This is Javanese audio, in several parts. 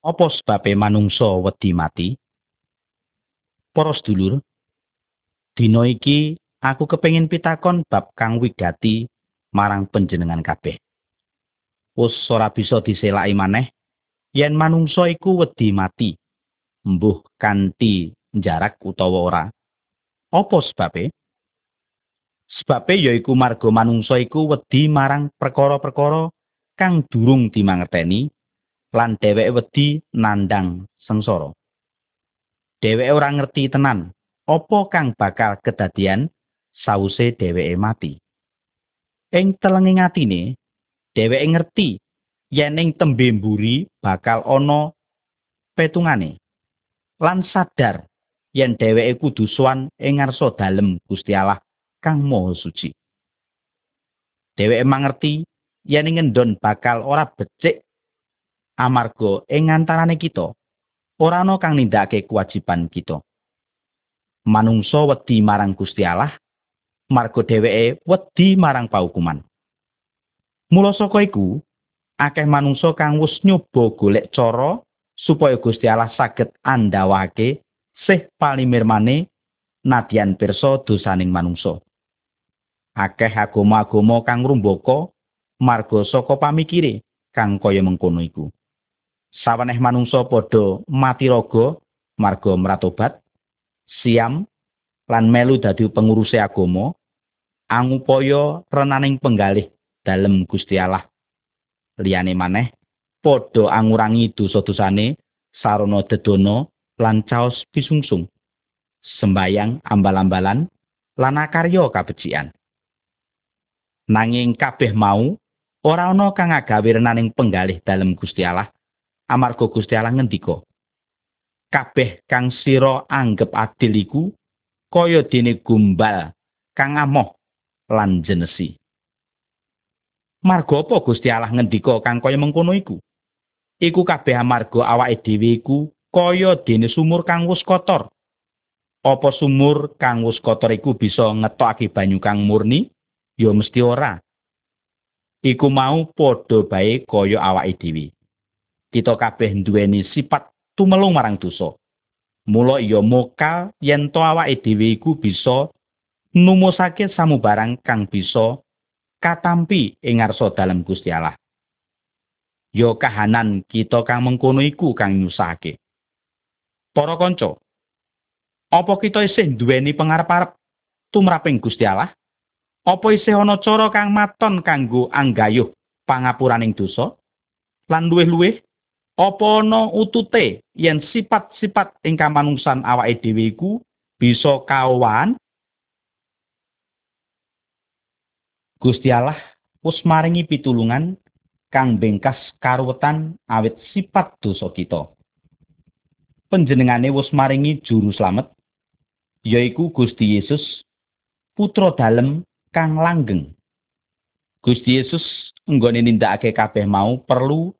Apa sebabe manungsa wedi mati? Para sedulur, dina iki aku kepengin pitakon bab kang wigati marang panjenengan kabeh. Wus ora bisa diselaki maneh yen manungsa iku wedi mati, mbuh kanthi jarak utawa ora. Apa sebabe? Sebabe yaiku marga manungsa iku wedi marang perkara-perkara kang durung dimangerteni lan dheweke wedi nandang sengsara. Dheweke ora ngerti tenan apa kang bakal kedadian sause dheweke mati. Ing telenging atine, dheweke ngerti yen ing tembe mburi bakal ana petungane lan sadar yen dheweke kudu sowan ing ngarsa dalem Gusti Allah kang Maha Suci. Dheweke mangerti yen ngendon bakal ora becik amarga ing antarane kita ora ana kang nindakake kewajiban kita. Manungsa wedi marang Gusti Allah marga dheweke wedi marang paukuman. Mula saka iku akeh manungsa kang wis nyoba golek cara supaya Gusti Allah saged andhawake sih palimirmane nadyan pirsa dosaning manungsa. Akeh agama-agama kang ngrumbaka marga saka pamikire kang kaya mengkono iku. Saweneh manungsa padha mati raga marga mratobat, siam lan melu dadi penguruse agama, angupaya renaning penggalih dalem Gusti Allah. Liyane maneh padha angurangi dosa-dosane sarana dedono lan caos pisungsung sembayang ambal-ambalan lan akarya kabecikan nanging kabeh mau ora ana kang agawe renaning penggalih dalem Gusti Allah amarga Gusti Allah ngendika kabeh kang sira anggap adil iku kaya dene gumbal kang amoh lan jenesi marga apa Gusti Allah ngendika kang kaya mengkono iku iku kabeh amarga awake dhewe iku kaya dene sumur kang wis kotor. Apa sumur kang wis kotor iku bisa ngetokake banyu kang murni? Ya mesti ora. Iku mau padha bae kaya awake dhewe. Kita kabeh duweni sifat tumelung marang dosa. Mula ya mokal yen to awake dhewe iku bisa numusake samubarang kang bisa katampi ing ngarsa dalem Gusti Allah. Ya kahanan kita kang mengkono iku kang nyusahake. Para kanca, apa kita isih duweni pangarep-arep tumraping Gusti Allah? Apa isih ana cara kang maton kanggo anggayuh pangapuraning dosa? Lan luwih-luwih, apa ana utute yen sifat-sifat ingkang manungsan awake dhewe iku bisa kawan? Gusti Allah wis maringi pitulungan kang bengkas karuwetan awit sifat dosa kita. panjenengane wis maringi juru slamet yaiku Gusti Yesus putra dalem kang langgeng Gusti Yesus nggone nindakake kabeh mau perlu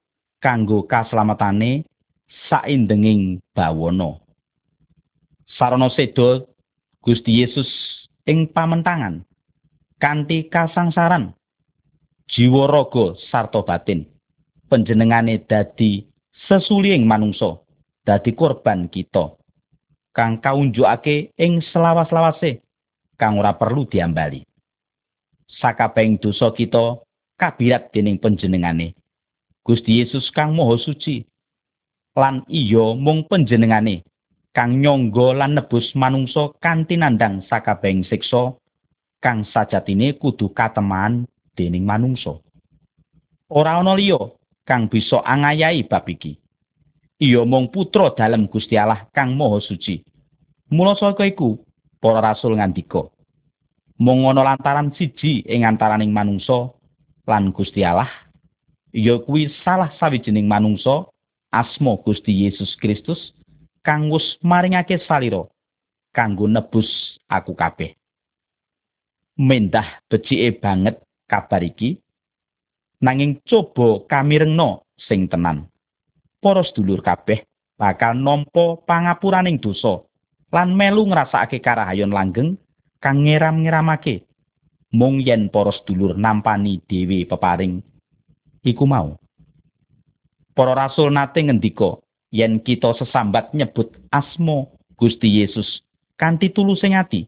kanggo kaslametane saindenging bawana. Sarana seda Gusti Yesus ing pamentangan kanthi kasangsaran jiwa raga sarta batin. Panjenengane dadi sesuliing manungsa dadi korban kita. Kang kaunjukake ing selawas-lawase kang ora perlu diambali. Sakabehing dosa kita kabirat dening panjenengane Gusti Yesus kang Maha Suci lan iya mung panjenengane kang nyangga lan nebus manungsa kanthi nandang sakabehing siksa kang sajatine kudu kateman dening manungsa ora ana liya kang bisa angayahi bab iki iya mung putra dalem Gusti Allah kang Maha Suci. Mula saka iku para rasul ngandika, mung ana lantaran siji ing antaraning manungsa lan Gusti Allah, ya kuwi salah sawijining manungsa asma Gusti Yesus Kristus kang wis maringake salira kanggo nebus aku kabeh. Mendah becike banget kabar iki nanging coba kamirengno sing tenan. para sedulur kabeh bakal nampa pangapuraning dosa lan melu ngrasakake karahayon langgeng kang ngeram-ngeramake mung yen para sedulur nampani dhewe peparing iku mau. Para rasul nate ngendika yen kita sesambat nyebut asmo Gusti Yesus kanthi tulusing ati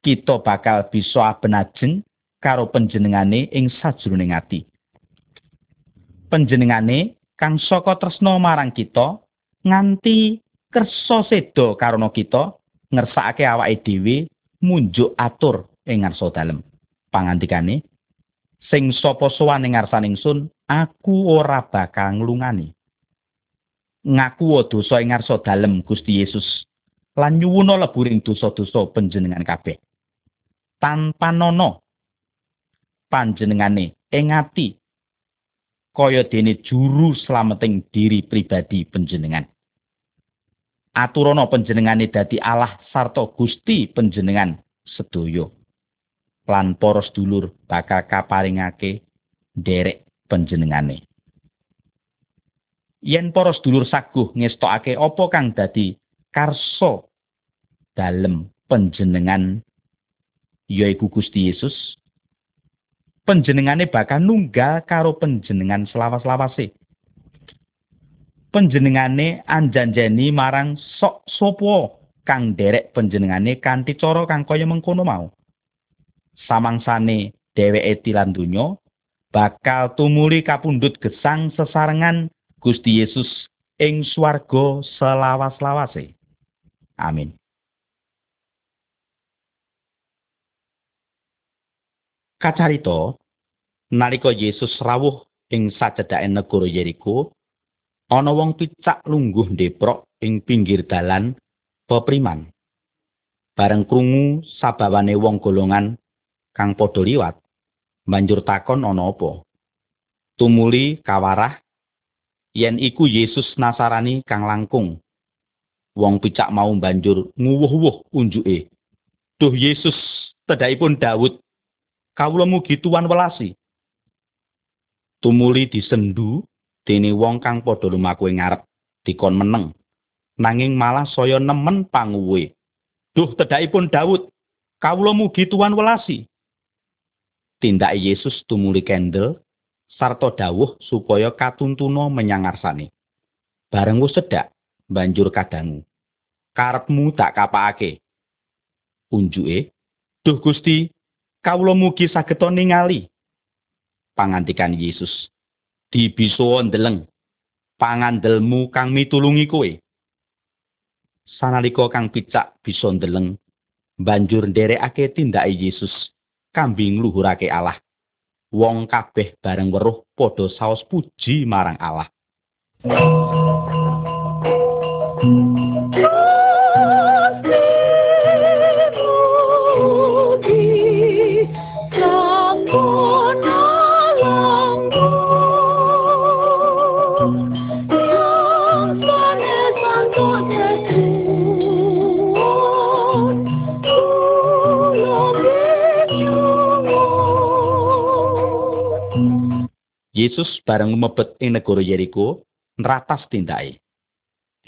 kita bakal bisa abenajeng karo panjenengane ing sajroning ati. Panjenengane kang saka tresna marang kita nganti kersa seda karena kita ngersakake awake dhewe munjuk atur ing ngarsa dalem. Pangandikane sing sapa sowan ing ngarsaning sun aku ora bakal nglungani. Ngaku dosa ing ngarsa dalem Gusti Yesus. Lan nyuwuna leburing dosa-dosa panjenengan kabeh. Tanpa nono panjenengane ing ati kaya dene juru slameting diri pribadi panjenengan. Aturana panjenengane dadi Allah sarta Gusti panjenengan sedaya. Lan para sedulur bakal kaparingake derek panjenengane. Yen para sedulur saguh ngestokake apa kang dadi karso dalem panjenengan yaiku Gusti Yesus panjenengane bakal nunggal karo panjenengan selawas-lawase. Panjenengane anjanjeni marang sok sopo kang derek panjenengane kanthi cara kang kaya mengkono mau. Samangsane dheweke tilan donya bakal tumuli kapundhut gesang sesarengan Gusti Yesus ing swarga selawas-lawase. Amin. Kacarito nalika Yesus rawuh ing sacedhake negara Yeriko, ana wong picak lungguh ndeprok ing pinggir dalan pepriman. Bareng krungu sabawane wong golongan kang padha liwat, banjur takon ana apa. Tumuli kawarah yen iku Yesus Nasarani kang langkung. Wong picak mau banjur nguwuh-wuh unjuke. Duh Yesus, tedhaipun Daud, kawula mugi tuwan welasi. Tumuli disendu dene wong kang padha lumaku ngarep dikon meneng. Nanging malah saya nemen panguwe. Duh tedhaipun Daud, kawula mugi tuwan welasi. Tindak Yesus tumuli kendel sarta dawuh supaya katuntuna menyang ngarsane. Bareng wis cedhak, banjur kadangu. Karepmu tak kapakake. Unjuke, "Duh Gusti, kawula mugi saged ningali." Pangantikan Yesus, "Dibisa ndeleng pangandelmu kang mitulungi kowe." Sanalika kang picak bisa ndeleng, banjur nderekake tindake Yesus kambing luhurake Allah. wong kabeh bareng weruh padha saos puji marang Allah. Yesus bareng mebet ing negara Yeriko nratas tindake.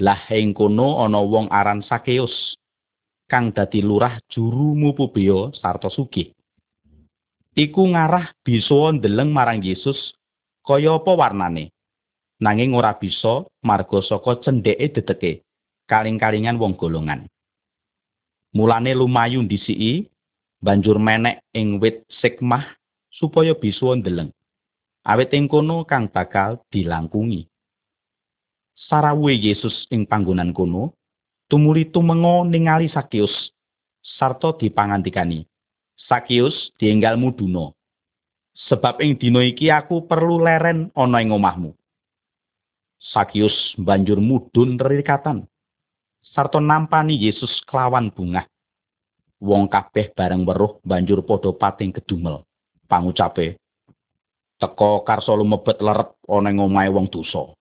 Lah ing kono ana wong aran Sakeus kang dadi lurah juru mupubeo sarta sugih. Iku ngarah bisa ndeleng marang Yesus kaya apa warnane. Nanging ora bisa marga saka cendheke deteke kaling-kalingan wong golongan. Mulane lumayu ndisiki banjur menek ing wit sikmah supaya bisa ndeleng. Awit ing kono kang bakal dilangkungi. Sarawuhe Yesus ing panggonan kono, tumuli tumengo ningali Sakius sarta dipangantikani. Sakius dienggal muduna. Sebab ing dina iki aku perlu leren ana ing omahmu. Sakius banjur mudhun ririkatan sarta nampani Yesus kelawan bunga. Wong kabeh bareng weruh banjur padha pating kedumel. Pangucape, teka karsa lumebet leret ana ing omahe wong dosa.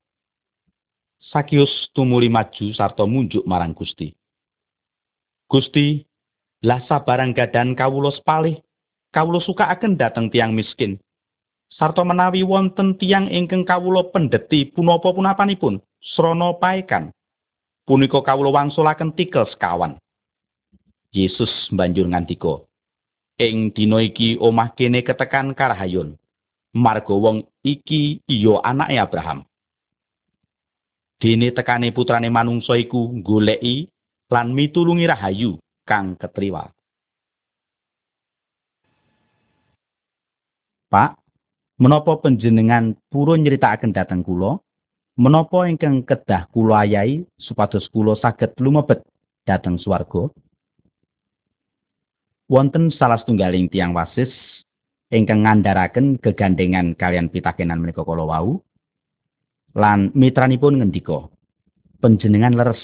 Sakius tumuli maju sarta munjuk marang Gusti. Gusti, lah sabarang gadan kawula sepalih, kawula sukaaken dhateng tiang miskin. Sarta menawi wonten tiang ingkang kawula pendeti punapa punapanipun, srana paekan. Punika kawula wangsulaken tikel sekawan. Yesus banjur ngandika, "Ing dina iki omah kene ketekan karahayun." Marga wong iki iya anake Abraham. dene tekane putrane manungsa iku goleki lan mitulungi rahayu kang ketriwal. Pak, menapa panjenengan purun nyeritakaken dhateng kula? Menapa ingkang kedah kula ayahi supados kula saged lumebet dhateng swarga? Wonten salah setunggaling tiang wasis ingkang ngandharaken gegandengan kalian pitakenan menika kala wau lan mitranipun ngendika panjenengan leres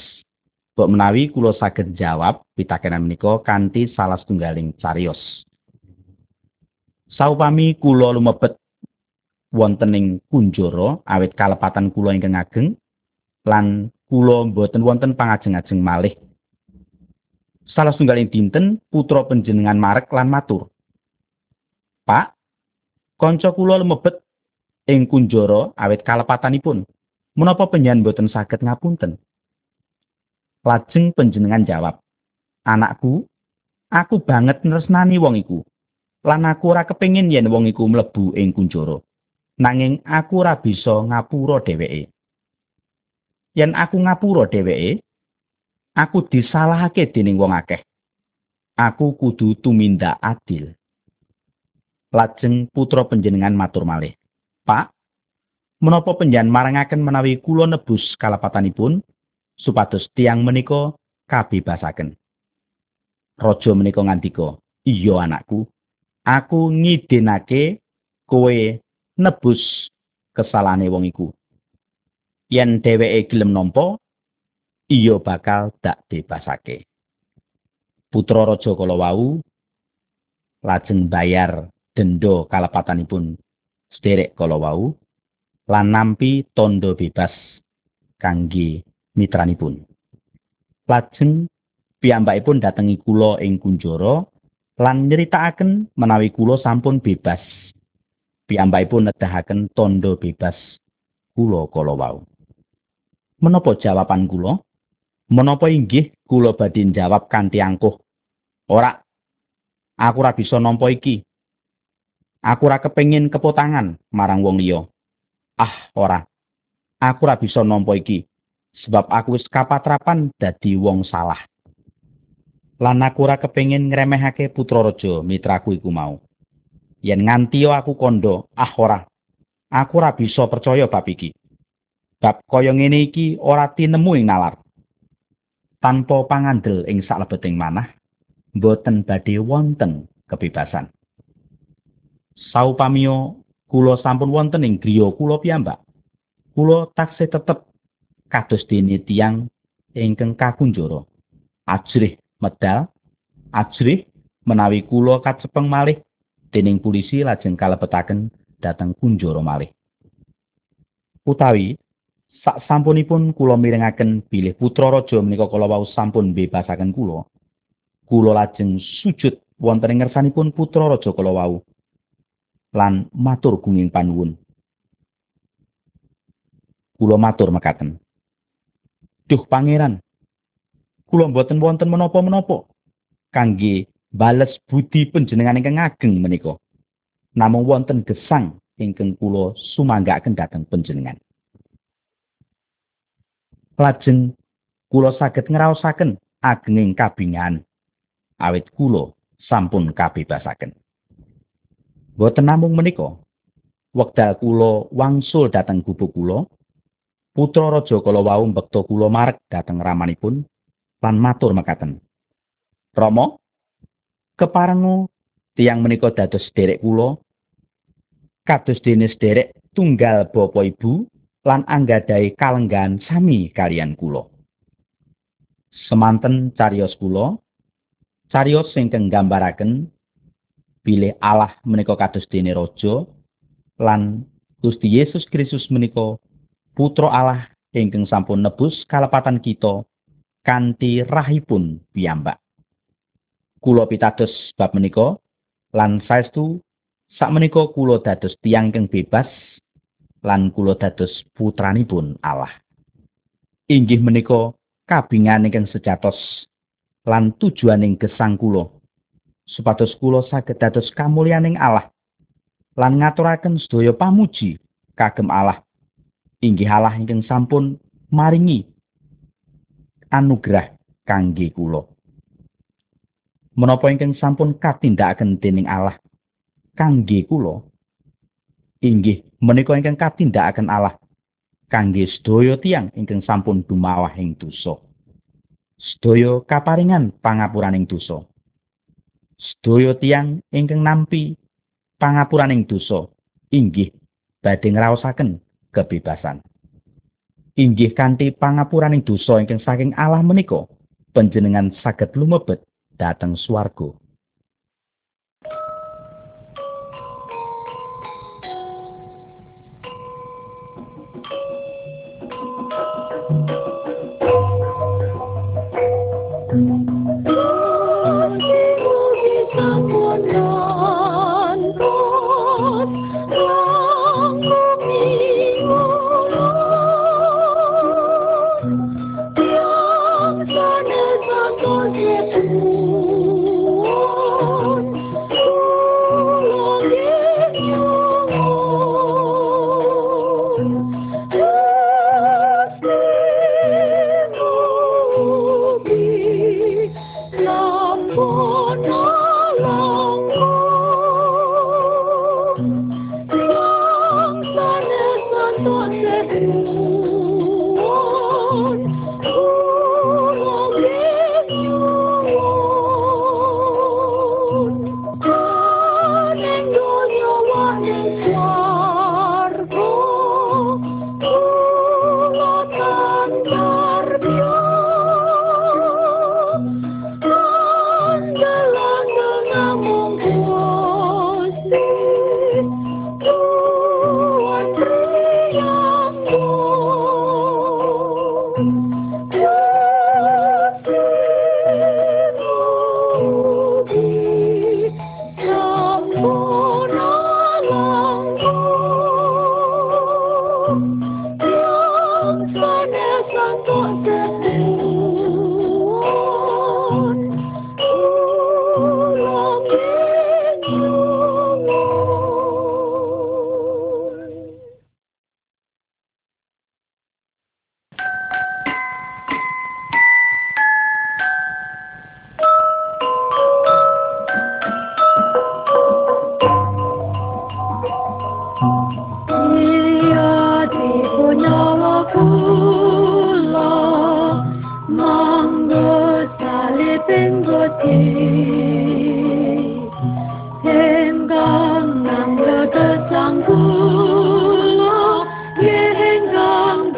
Bok menawi kula saged jawab pitakenan menika kanthi salah setunggaling carios. Saupami kula lumebet wonten ing kunjara awit kalepatan kula ingkang ageng lan kula boten wonten pangajeng-ajeng malih. Salah setunggaling dinten putra panjenengan marek lan matur. Pak, kanca kula lumebet ing kunjara awit kalepatanipun. Menapa panjenengan boten saged ngapunten? Lajeng panjenengan jawab, "Anakku, aku banget nresnani wong iku. Lan aku ora kepengin yen wong iku mlebu ing kunjara. Nanging aku ora bisa ngapura dheweke. Yen aku ngapura dheweke, aku disalahake dening wong akeh. Aku kudu tumindak adil." Lajeng putra panjenengan matur malih, "Pak, menapa panjenengan marangaken menawi kula nebus kalapatanipun?" supados tiang menika kabebasaken. Raja menika ngandika, "Iya anakku, aku ngidinake kowe nebus kesalahane wong iku. Yen dheweke gelem nampa, iya bakal dak bebasake." Putra raja kala wau lajeng bayar denda kalepatanipun sederek kala wau lan nampi tondo bebas kangge mitranipun. Lajeng piyambakipun datengi kula ing kunjara lan nyeritakaken menawi kula sampun bebas. Piyambakipun nedahaken tondo bebas kula kala wau. Menapa jawaban kula? Menapa inggih kula badhe jawab kanthi angkuh? Ora. Aku ora bisa nampa iki. Aku ora kepengin kepotangan marang wong liya. Ah, ora. Aku ora bisa nampa iki. sebab aku wis kapatrapan dadi wong salah. Lan aku ora kepengin ngremehake putra raja mitraku iku mau. Yen nganti aku kondo, ah ora. Aku ora bisa percaya bab iki. Bab kaya ngene iki ora tinemu ing nalar. Tanpa pangandel ing saklebeting manah, boten badhe wonten kebebasan. Saupamiyo kula sampun wonten ing griya kula piyambak. Kula taksih tetep kados dene tiang ingkang kakunjara. Ajrih medal, ajrih menawi kula kacepeng malih dening polisi lajeng kalebetaken dhateng kunjara malih. Utawi sak sampunipun kula mirengaken bilih putra raja menika kala wau sampun bebasaken kula. Kula lajeng sujud wonten ing ngersanipun putra raja kala wau lan matur gunging panuwun. Kula matur mekaten. Duh pangeran, kula mboten wonten menapa-menapa kangge bales budi panjenengan ingkang ngageng menika. Namung wonten gesang ingkang kula sumanggaaken dhateng panjenengan. Lajeng kula saged ngraosaken agenging kabingan awit kula sampun kabebasaken. Boten namung menika, wekdal kula wangsul dhateng gubuk kula, Putra raja kala wau mbekta kula marek dhateng ramanipun lan matur mekaten. Rama, keparengu tiang menika dados sederek kula kados dene sederek tunggal bapa ibu lan anggadhahi kalenggan sami kalian kula. Semanten cariyos kula cariyos sing nggambaraken bilih Allah menika kados dene raja lan Gusti Yesus Kristus menika putra Allah ingkang sampun nebus kalepatan kita kanthi rahipun piyambak. Kula pitados bab menika lan saestu sak menika kula dados tiyang ingkang bebas lan kula dados putranipun Allah. Inggih menika kabingan ingkang sejatos lan tujuaning gesang kula supados kula saged dados kamulyaning Allah lan ngaturaken sedaya pamuji kagem Allah inggih Allah ingkang sampun maringi anugerah kangge kula. Menapa ingkang sampun katindakaken dening Allah kangge kula inggih menika ingkang katindakaken Allah kangge sedaya tiang ingkang sampun dumawah ing dosa. Sedaya kaparingan pangapuraning dosa. Sedaya tiang ingkang nampi pangapuraning dosa inggih badhe ngraosaken kebebasan. Inggih kanthi pangapuraning dosa ingkang saking Allah menika panjenengan saged lumebet dhateng swarga.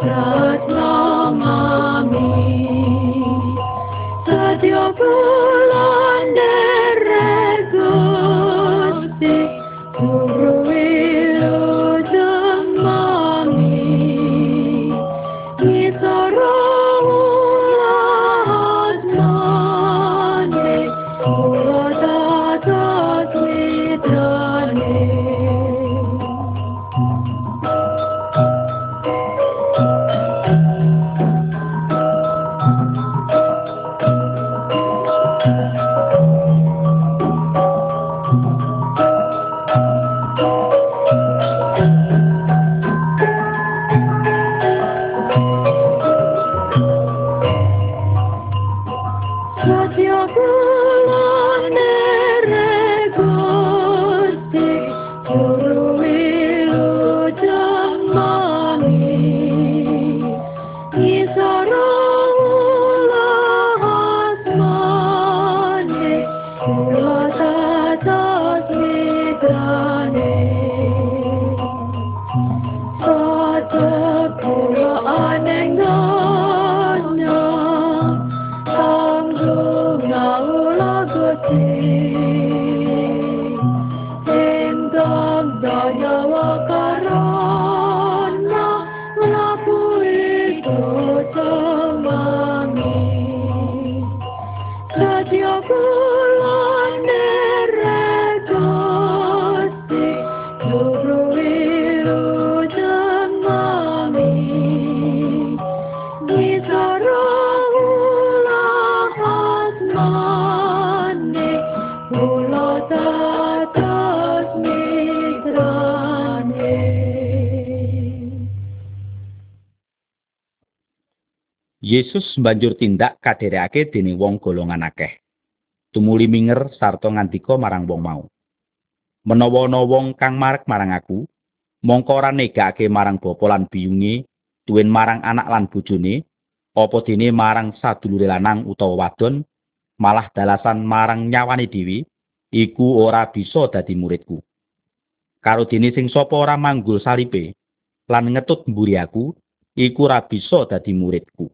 Ram. Yesus banjur tindak kadherekake dening wong golongan akeh. Tumuli minger sarta ngandika marang wong mau. Menawa ana wong kang marek marang aku, mongko ora negake marang bapa lan biyunge, tuwin marang anak lan bojone, apa dene marang sadulure lanang utawa wadon, malah dalasan marang nyawane dhewe, iku ora bisa dadi muridku. Karo dene sing sapa ora manggul salipe lan ngetut mburi aku, iku ora bisa dadi muridku.